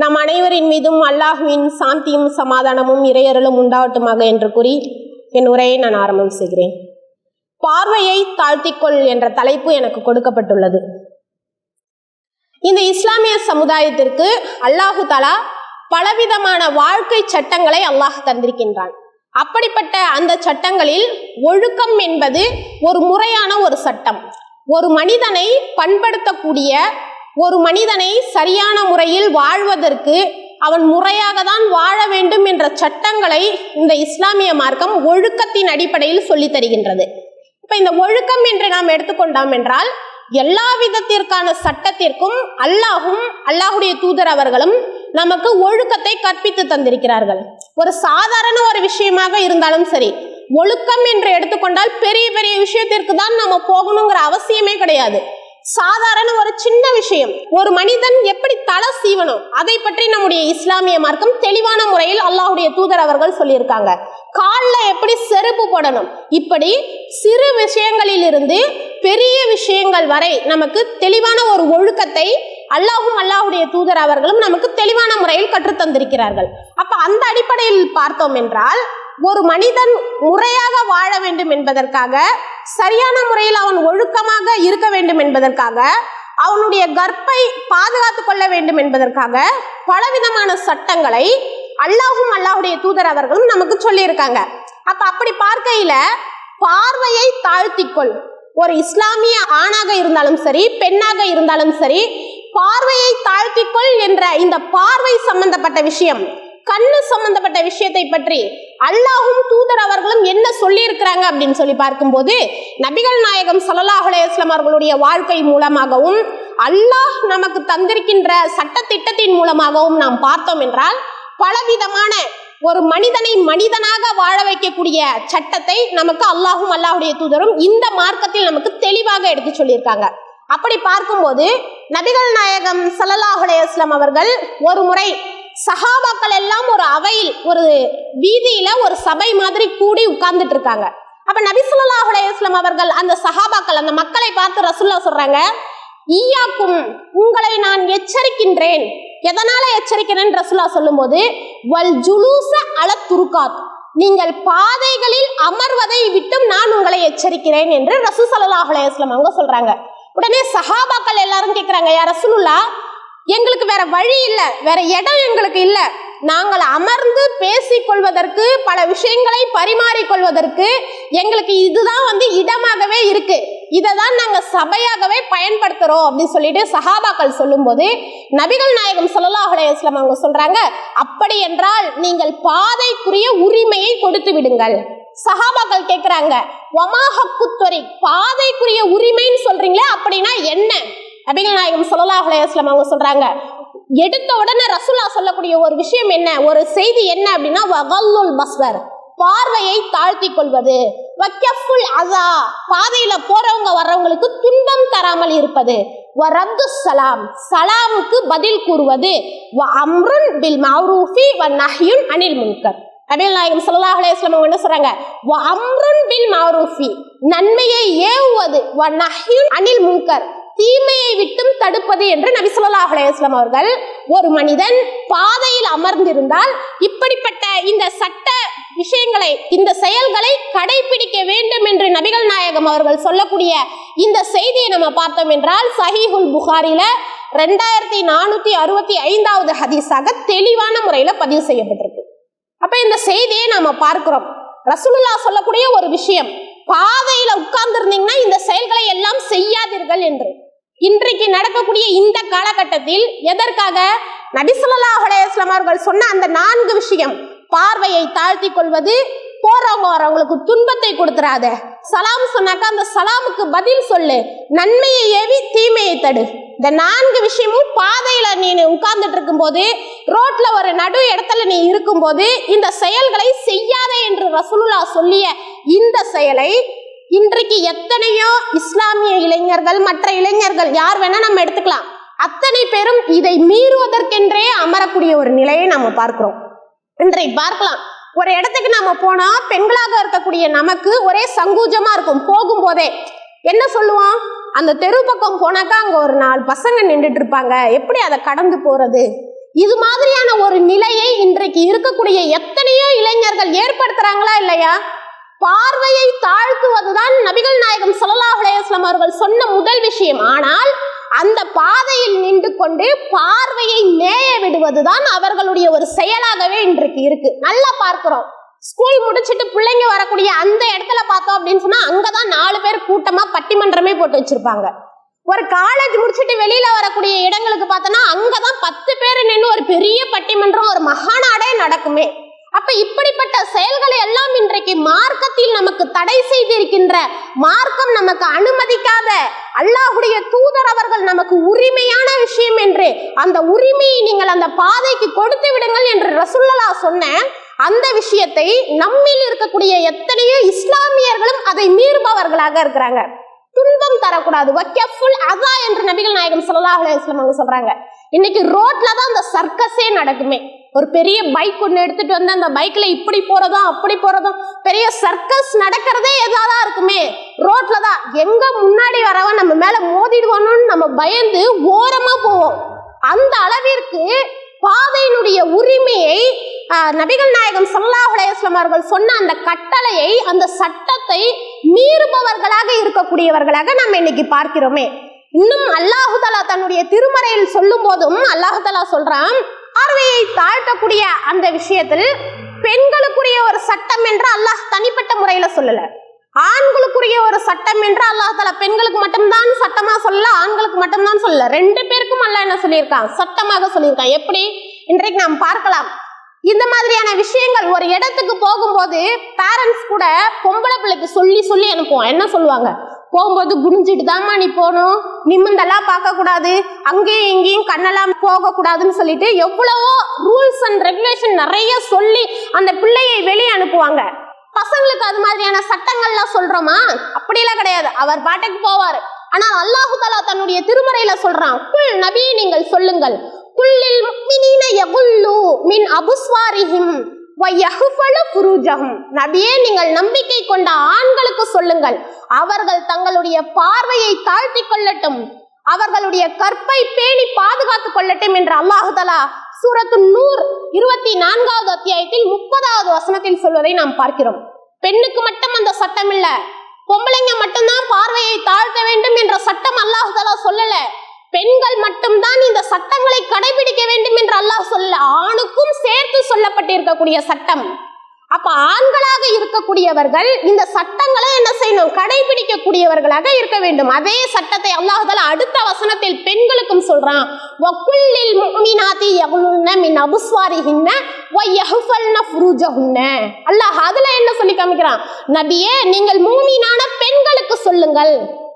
நம் அனைவரின் மீதும் அல்லாஹுவின் சாந்தியும் சமாதானமும் இறையறலும் உண்டாவட்டுமாக என்று கூறி என் உரையை நான் ஆரம்பம் செய்கிறேன். பார்வையை தாழ்த்திக்கொள் என்ற தலைப்பு எனக்கு கொடுக்கப்பட்டுள்ளது. இந்த இஸ்லாமிய சமுதாயத்திற்கு அல்லாஹு தலா பலவிதமான வாழ்க்கை சட்டங்களை அல்லாஹ் தந்திருக்கின்றான். அப்படிப்பட்ட அந்த சட்டங்களில் ஒழுக்கம் என்பது ஒரு முறையான ஒரு சட்டம். ஒரு மனிதனை பண்படுத்தக்கூடிய ஒரு மனிதனை சரியான முறையில் வாழ்வதற்கு அவன் முறையாக தான் வாழ வேண்டும் என்ற சட்டங்களை இந்த இஸ்லாமிய மார்க்கம் ஒழுக்கத்தின் அடிப்படையில் சொல்லித் தருகின்றது. இப்ப இந்த ஒழுக்கம் என்று நாம் எடுத்துக்கொண்டோம் என்றால் எல்லா விதத்திற்கான சட்டத்திற்கும் அல்லாஹும் அல்லாஹுடைய தூதர் அவர்களும் நமக்கு ஒழுக்கத்தை கற்பித்து தந்திருக்கிறார்கள். ஒரு சாதாரண ஒரு விஷயமாக இருந்தாலும் சரி ஒழுக்கம் என்று எடுத்துக்கொண்டால் பெரிய பெரிய விஷயத்திற்கு தான் நம்ம போகணுங்கிற அவசியமே கிடையாது. சாதாரண ஒரு சின்ன விஷயம். ஒரு மனிதன் எப்படி தலை சீவனும் அதை பற்றி நம்முடைய இஸ்லாமிய மார்க்கம் தெளிவான முறையில் அல்லாஹுடைய தூதர் அவர்கள் சொல்லியிருக்காங்க. காலில் எப்படி செருப்பு போடணும்? இப்படி சிறு விஷயங்களிலிருந்து பெரிய விஷயங்கள் வரை நமக்கு தெளிவான ஒரு ஒழுக்கத்தை அல்லாஹும் அல்லாஹுடைய தூதர் அவர்களும் நமக்கு தெளிவான முறையில் கற்றுத்தந்திருக்கிறார்கள் அப்ப அந்த அடிப்படையில் பார்த்தோம் என்றால் ஒரு மனிதன் முறையாக வாழ வேண்டும் என்பதற்காக சரியான முறையில் அவன் ஒழுக்கமாக இருக்க வேண்டும் என்பதற்காக அவனுடைய கற்பை பாதுகாத்து கொள்ள வேண்டும் என்பதற்காக பலவிதமான சட்டங்களை அல்லாஹும் அல்லாஹுடைய தூதர் அவர்களும் நமக்கு சொல்லியிருக்காங்க. அப்ப அப்படி பார்க்கையில பார்வையை தாழ்த்திக்கொள். ஒரு இஸ்லாமிய ஆணாக இருந்தாலும் சரி பெண்ணாக இருந்தாலும் சரி பார்வையை தாழ்த்திக்கொள் என்ற இந்த பார்வை சம்பந்தப்பட்ட விஷயம். கண்ணு சம்பந்தப்பட்ட விஷயத்தை பற்றி அல்லாஹும் தூதர் அவர்களும் என்ன சொல்லியிருக்கிறாங்க அப்படின்னு சொல்லி பார்க்கும்போது நபிகள் நாயகம் ஸல்லல்லாஹு அலைஹி அவர்களுடைய வாழ்க்கை மூலமாகவும் அல்லாஹ் நமக்கு தந்திருக்கின்ற சட்ட திட்டத்தின் மூலமாகவும் நாம் பார்த்தோம் என்றால் பலவிதமான ஒரு மனிதனை மனிதனாக வாழ வைக்கக்கூடிய சட்டத்தை நமக்கு அல்லாஹும் அல்லாஹுடைய தூதரும் இந்த மார்க்கத்தில் நமக்கு தெளிவாக எடுத்து சொல்லியிருக்காங்க. அப்படி பார்க்கும்போது நபிகள் நாயகம் ஸல்லல்லாஹு அவர்கள் ஒரு முறை சஹாபாக்கள் எல்லாம் ஒரு அவையில் ஒரு வீதியில ஒரு சபை மாதிரி கூடி உட்கார்ந்துட்டு இருக்காங்க. அப்ப நபி ஸல்லல்லாஹு அவர்கள் அந்த சஹாபாக்கள் அந்த மக்களை பார்த்து ரசுல்லா சொல்றாங்க ஈயாக்கும் உங்களை நான் எச்சரிக்கின்றேன். எதனால எச்சரிக்கிறேன் ரசுல்லா சொல்லும்போது வல் ஜுலூச அல துருக்காத். நீங்கள் பாதைகளில் அமர்வதை விட்டும் நான் உங்களை எச்சரிக்கிறேன் என்று ரசூ சல்லாஹ் அலைஹி அவங்க சொல்றாங்க. உடனே சஹாபாக்கள் எல்லாரும் கேட்குறாங்க யார் ரசூலுல்லா எங்களுக்கு வேற வழி இல்லை வேற இடம் எங்களுக்கு இல்லை. நாங்கள் அமர்ந்து பேசிக்கொள்வதற்கு பல விஷயங்களை பரிமாறிக்கொள்வதற்கு எங்களுக்கு இதுதான் வந்து இடமாகவே இருக்கு. இதை தான் நாங்கள் சபையாகவே பயன்படுத்துகிறோம் அப்படின்னு சொல்லிட்டு சஹாபாக்கள் சொல்லும்போது நபிகள் நாயகம் ஸல்லல்லாஹு அலைஹி அவங்க சொல்றாங்க அப்படி என்றால் நீங்கள் பாதைக்குரிய உரிமையை கொடுத்து விடுங்கள். சஹாபாக்கள் கேட்குறாங்க ஒமாஹக்குத்துறை பாதைக்குரிய உரிமைன்னு சொல்றீங்களே அப்படின்னா என்ன? நபிகள் நாயகம் ஸல்லல்லாஹு அலைஹி அவங்க சொல்றாங்க எடுத்த உடனே ரசுல்லா சொல்லக்கூடிய ஒரு விஷயம் என்ன? ஒரு செய்தி என்ன அப்படின்னா வகல்லுல் பஸ்வர் பார்வையை தாழ்த்தி கொள்வது வக்கஃபுல் அசா பாதையில போறவங்க வர்றவங்களுக்கு துன்பம் தராமல் இருப்பது வ ரத்து சலாம் சலாமுக்கு பதில் கூறுவது வ அம்ருன் பில் மௌரூஃபி வ நஹ்யுன் அனில் முன்கர். நபிகள் நாயகம் ஸல்லல்லாஹு அலைஹி என்ன சொல்றாங்க? அம்ருன் பில் மௌரூஃபி. நன்மையை ஏவுவது வ அனில் முன்கர். தீமையை விட்டும் தடுப்பது என்று நபி சொல்லா அலையம் அவர்கள் ஒரு மனிதன் பாதையில் அமர்ந்திருந்தால் இப்படிப்பட்ட இந்த சட்ட விஷயங்களை இந்த செயல்களை கடைபிடிக்க வேண்டும் என்று நபிகள் நாயகம் அவர்கள் சொல்லக்கூடிய இந்த செய்தியை நம்ம பார்த்தோம் என்றால் சஹீஹுல் புகாரில ரெண்டாயிரத்தி நானூத்தி அறுபத்தி ஐந்தாவது ஹதீஸாக தெளிவான முறையில பதிவு செய்யப்பட்டிருக்கு. அப்ப இந்த செய்தியை நாம பார்க்கிறோம். ரசூலுல்லா சொல்லக்கூடிய ஒரு விஷயம் பாதையில உட்கார்ந்து இருந்தீங்கன்னா இந்த செயல்களை எல்லாம் செய்யாதீர்கள் என்று. இன்றைக்கு நடக்கக்கூடிய இந்த காலகட்டத்தில் எதற்காக? நபிசுல்லா அலையாஸ்லாம் அவர்கள் சொன்ன அந்த நான்கு விஷயம் பார்வையை தாழ்த்தி கொள்வது போறவங்க வரவங்களுக்கு துன்பத்தை கொடுத்துறாத. சலாம் சொன்னாக்கா அந்த சலாமுக்கு பதில் சொல்லு நன்மையை ஏவி தீமையை தடு. இந்த நான்கு விஷயமும் பாதையில நீ உட்கார்ந்துட்டு இருக்கும்போது ரோட்ல ஒரு நடு இடத்துல நீ இருக்கும்போது இந்த செயல்களை செய்யாதே என்று ரசூலுல்லா சொல்லிய இந்த செயலை இன்றைக்கு எத்தனையோ இஸ்லாமிய இளைஞர்கள் மற்ற இளைஞர்கள் யார் வேணா நம்ம எடுத்துக்கலாம். அத்தனை பேரும் இதை மீறுவதற்கென்றே அமரக்கூடிய ஒரு நிலையை நம்ம பார்க்கிறோம். இன்றைக்கு பார்க்கலாம். ஒரு இடத்துக்கு நம்ம போனா பெண்களாக இருக்கக்கூடிய நமக்கு ஒரே சங்கூஜமா இருக்கும். போகும்போதே என்ன சொல்லுவோம்? அந்த தெரு பக்கம் போனாக்கா அங்க ஒரு நாலு பசங்க நின்றுட்டு இருப்பாங்க. எப்படி அதை கடந்து போறது? இது மாதிரியான ஒரு நிலையை இன்றைக்கு இருக்கக்கூடிய எத்தனையோ இளைஞர்கள் ஏற்படுத்துறாங்களா இல்லையா? பார்வையை தாழ்த்துவதுதான் நபிகள் நாயகம் ஸல்லல்லாஹு அலைஹி அவர்கள் சொன்ன முதல் விஷயம். ஆனால் அந்த பாதையில் நின்று கொண்டு பார்வையை மேய விடுவதுதான் அவர்களுடைய ஒரு செயலாகவே இன்றைக்கு இருக்கு. நல்லா பார்க்கிறோம். ஸ்கூல் முடிச்சிட்டு பிள்ளைங்க வரக்கூடிய அந்த இடத்துல பார்த்தோம் அப்படின்னு சொன்னா அங்கதான் நாலு பேர் கூட்டமா பட்டிமன்றமே போட்டு வச்சிருப்பாங்க. ஒரு காலேஜ் முடிச்சிட்டு வெளியில வரக்கூடிய இடங்களுக்கு பார்த்தோன்னா அங்கதான் பத்து பேர் நின்று ஒரு பெரிய பட்டிமன்றம் ஒரு மகாநாடே நடக்குமே. அப்ப இப்படிப்பட்ட செயல்களை எல்லாம் இன்றைக்கு மார்க்கத்தில் நமக்கு தடை செய்திருக்கின்ற மார்க்கம் நமக்கு அனுமதிக்காத அல்லாஹுடைய தூதர் அவர்கள் நமக்கு உரிமையான விஷயம் என்று அந்த உரிமையை நீங்கள் அந்த பாதைக்கு கொடுத்து விடுங்கள் என்று ரசுல்லலா சொன்ன அந்த விஷயத்தை நம்மில் இருக்கக்கூடிய எத்தனையோ இஸ்லாமியர்களும் அதை மீறுபவர்களாக இருக்கிறாங்க. துன்பம் தரக்கூடாது. வக்கஃபுல் அதா என்று நபிகள் நாயகம் ஸல்லல்லாஹு அலைஹி அவங்க சொல்றாங்க. இன்னைக்கு ரோட்ல தான் அந்த சர்க்கஸே நடக்குமே. ஒரு பெரிய பைக் ஒன்று எடுத்துட்டு வந்து அந்த பைக்ல இப்படி போறதும் அப்படி போறதும் பெரிய சர்க்கஸ் நடக்கிறதே எதாதான் இருக்குமே. ரோட்ல தான். எங்க முன்னாடி வரவன் நம்ம மேல மோதிடுவானோன்னு நம்ம பயந்து ஓரமா போவோம். அந்த அளவிற்கு பாதையினுடைய உரிமையை நபிகள் நாயகம் சல்லாஹ் அலைஹி அவர்கள் சொன்ன அந்த கட்டளையை அந்த சட்டத்தை மீறுபவர்களாக இருக்கக்கூடியவர்களாக நாம் இன்னைக்கு பார்க்கிறோமே. இன்னும் அல்லாஹுதலா தன்னுடைய திருமறையில் சொல்லும் போதும் அல்லாஹுதலா சொல்றான் பார்வையை தாழ்த்தக்கூடிய அந்த விஷயத்தில் பெண்களுக்குரிய ஒரு சட்டம் என்று அல்லாஹ் தனிப்பட்ட முறையில சொல்லல. ஆண்களுக்குரிய ஒரு சட்டம் என்று அல்லாஹ் தலா பெண்களுக்கு மட்டும்தான் சட்டமா சொல்லல ஆண்களுக்கு மட்டும்தான் சொல்லல. ரெண்டு பேருக்கும் அல்லாஹ் என்ன சொல்லியிருக்கான்? சட்டமாக சொல்லியிருக்கான். எப்படி? இன்றைக்கு நாம் பார்க்கலாம். இந்த மாதிரியான விஷயங்கள் ஒரு இடத்துக்கு போகும்போது பேரண்ட்ஸ் கூட பொம்பளை பிள்ளைக்கு சொல்லி சொல்லி அனுப்புவோம். என்ன சொல்லுவாங்க? போகும்போது குனிஞ்சிட்டு தாம்மா நீ போகணும். நிமிந்தெல்லாம் பார்க்கக்கூடாது. அங்கேயும் இங்கேயும் கண்ணெல்லாம் போகக்கூடாதுன்னு சொல்லிட்டு எவ்வளவோ ரூல்ஸ் அண்ட் ரெகுலேஷன் நிறைய சொல்லி அந்த பிள்ளையை வெளியே அனுப்புவாங்க. பசங்களுக்கு அது மாதிரியான சட்டங்கள்லாம் சொல்றோமா? அப்படிலாம் கிடையாது. அவர் பாட்டுக்கு போவார். ஆனால் அல்லாஹு தாலா தன்னுடைய திருமறையில சொல்றான். குல் நபி நீங்கள் சொல்லுங்கள். குல்லில் முக்மினீன யகுல்லு மின் அபுஸ்வாரிஹிம் வயஹ்ஃபலு ஃபுரூஜஹும். நபியே நீங்கள் நம்பிக்கை கொண்ட ஆண்களுக்கு சொல்லுங்கள். அவர்கள் தங்களுடைய பார்வையை தாழ்த்தி கொள்ளட்டும். அவர்களுடைய கற்பை பேணி பாதுகாத்துக் கொள்ளட்டும் என்று அல்லாஹுதலா சூரத்து நூர் இருபத்தி நான்காவது அத்தியாயத்தில் முப்பதாவது வசனத்தில் சொல்வதை நாம் பார்க்கிறோம். பெண்ணுக்கு மட்டும் அந்த சட்டம் இல்ல பொம்பளைங்க மட்டும்தான் பார்வையை தாழ்த்த வேண்டும் என்ற சட்டம் அல்லாஹுதலா சொல்லல. பெண்கள் மட்டும்தான் இந்த சட்டங்களை கடைபிடிக்க வேண்டும் என்று அல்லாஹ் சொல்ல ஆணுக்கும் சேர்த்து சொல்லப்பட்டிருக்கக்கூடிய சட்டம். அப்ப ஆண்களாக இருக்கக்கூடியவர்கள் இந்த சட்டங்களை என்ன செய்யணும்? கடைபிடிக்கக்கூடியவர்களாக இருக்க வேண்டும். அதே சட்டத்தை அல்லாஹால அடுத்த வசனத்தில் பெண்களுக்கும் சொல்றான். வக்குல்லில் முஃமினாத்தி யகுலுன்ன மின் அபுஸ்வாரிஹின்ன வயஹ்ஃபல்ன ஃபுரூஜஹுன்ன. அல்லாஹ் அதுல என்ன சொல்லி காமிக்கிறான்? நபியே நீங்கள் மூமினான பெண்களுக்கு சொல்லுங்கள்.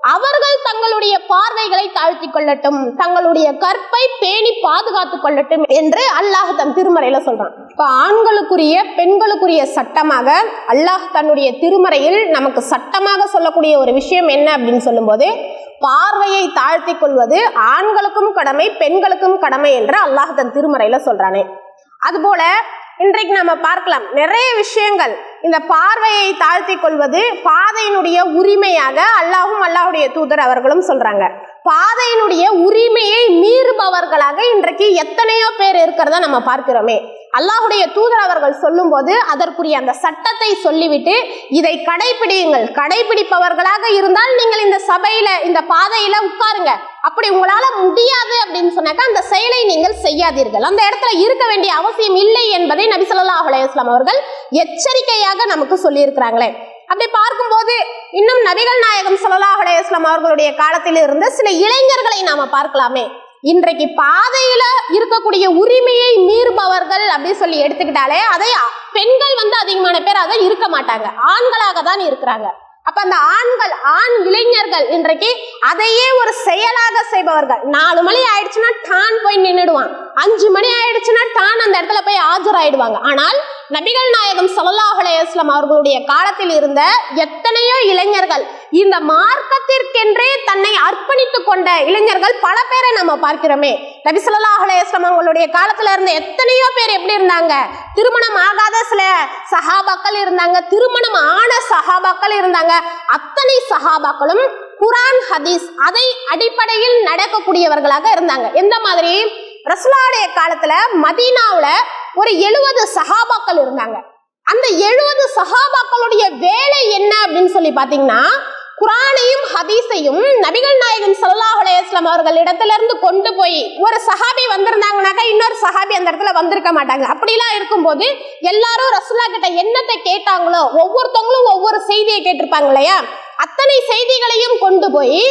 அவர்கள் தங்களுடைய பார்வைகளை தாழ்த்தி கொள்ளட்டும் தங்களுடைய கற்பை பேணி பாதுகாத்துக் கொள்ளட்டும் என்று அல்லாஹ் தன் திருமறையில சொல்றான். இப்ப ஆண்களுக்குரிய பெண்களுக்குரிய சட்டமாக அல்லாஹ் தன்னுடைய திருமறையில் நமக்கு சட்டமாக சொல்லக்கூடிய ஒரு விஷயம் என்ன அப்படின்னு சொல்லும்போது பார்வையை தாழ்த்தி கொள்வது ஆண்களுக்கும் கடமை பெண்களுக்கும் கடமை என்று அல்லாஹ் தன் திருமறையில சொல்றானே. அதுபோல இன்றைக்கு நம்ம பார்க்கலாம் நிறைய விஷயங்கள். இந்த பார்வையை தாழ்த்தி கொள்வது பாதையினுடைய உரிமையாக அல்லாஹும் அல்லாஹுடைய தூதர் அவர்களும் சொல்றாங்க. பாதையினுடைய உரிமையை மீறுபவர்களாக இன்றைக்கு எத்தனையோ பேர் இருக்கிறத நம்ம பார்க்கிறோமே. அல்லாஹுடைய தூதர் அவர்கள் சொல்லும்போது அதற்குரிய அந்த சட்டத்தை சொல்லிவிட்டு இதை கடைபிடியுங்கள். கடைபிடிப்பவர்களாக இருந்தால் நீங்கள் இந்த சபையில இந்த பாதையில உட்காருங்க. அப்படி உங்களால முடியாது அப்படின்னு சொன்னாக்கா அந்த செயலை நீங்கள் செய்யாதீர்கள். அந்த இடத்துல இருக்க வேண்டிய அவசியம் இல்லை என்பதை நபி சொல்லா அலைஹி அவர்கள் எச்சரிக்கையாக நமக்கு சொல்லியிருக்கிறாங்களே. அப்படி பார்க்கும்போது இன்னும் நபிகள் நாயகம் சொல்லலா அலையாஸ்லாம் அவர்களுடைய காலத்தில் இருந்து சில இளைஞர்களை நாம பார்க்கலாமே. இன்றைக்கு பாதையில இருக்கக்கூடிய உரிமையை மீறுபவர்கள் அப்படின்னு சொல்லி எடுத்துக்கிட்டாலே அதை பெண்கள் வந்து அதிகமான பேர் அதை இருக்க மாட்டாங்க. ஆண்களாக தான் இருக்கிறாங்க. அப்ப அந்த ஆண்கள் ஆண் இளைஞர்கள் இன்றைக்கு அதையே ஒரு செயலா செய்பவர்கள். நாலு மணி ஆயிடுச்சுன்னா டான் போய் நின்னுடுவான். அஞ்சு மணி ஆயிடுச்சுன்னா டான் அந்த இடத்துல போய் ஆஜராயிடுவாங்க. ஆனால் நபிகள் நாயகம் ஸல்லல்லாஹு அலைஹி அவர்களுடைய காலத்தில் இருந்த எத்தனையோ இளைஞர்கள் இந்த மார்க்கத்திற்கென்றே தன்னை அர்ப்பணித்துக் கொண்ட இளைஞர்கள் பல பேரை நம்ம பார்க்கிறோமே. நபி ஸல்லல்லாஹு அவங்களுடைய காலத்துல இருந்த எத்தனையோ பேர் எப்படி இருந்தாங்க? திருமணம் ஆகாத சில சஹாபாக்கள் இருந்தாங்க திருமணம் ஆன சஹாபாக்கள் இருந்தாங்க. அத்தனை சஹாபாக்களும் குரான் ஹதீஸ் அதை அடிப்படையில் நடக்கக்கூடியவர்களாக இருந்தாங்க. எந்த மாதிரி? ரசுலாடைய காலத்துல மதீனாவுல ஒரு எழுபது சஹாபாக்கள் இருந்தாங்க. அந்த எழுபது சஹாபாக்களுடைய வேலை என்ன அப்படின்னு சொல்லி பாத்தீங்கன்னா குரானையும் ஹதீஸையும் நபிகள் நாயகன் சல்லாஹ் அலைஹி அவர்கள் இடத்துல இருந்து கொண்டு போய் ஒரு சஹாபி வந்திருந்தாங்கனாக்கா இன்னொரு சஹாபி அந்த இடத்துல வந்திருக்க மாட்டாங்க. அப்படிலாம் இருக்கும்போது எல்லாரும் ரசுல்லா கிட்ட என்னத்தை கேட்டாங்களோ ஒவ்வொருத்தவங்களும் ஒவ்வொரு செய்தியை கேட்டிருப்பாங்க இல்லையா? அத்தனை செய்திகளையும் கொண்டு போய்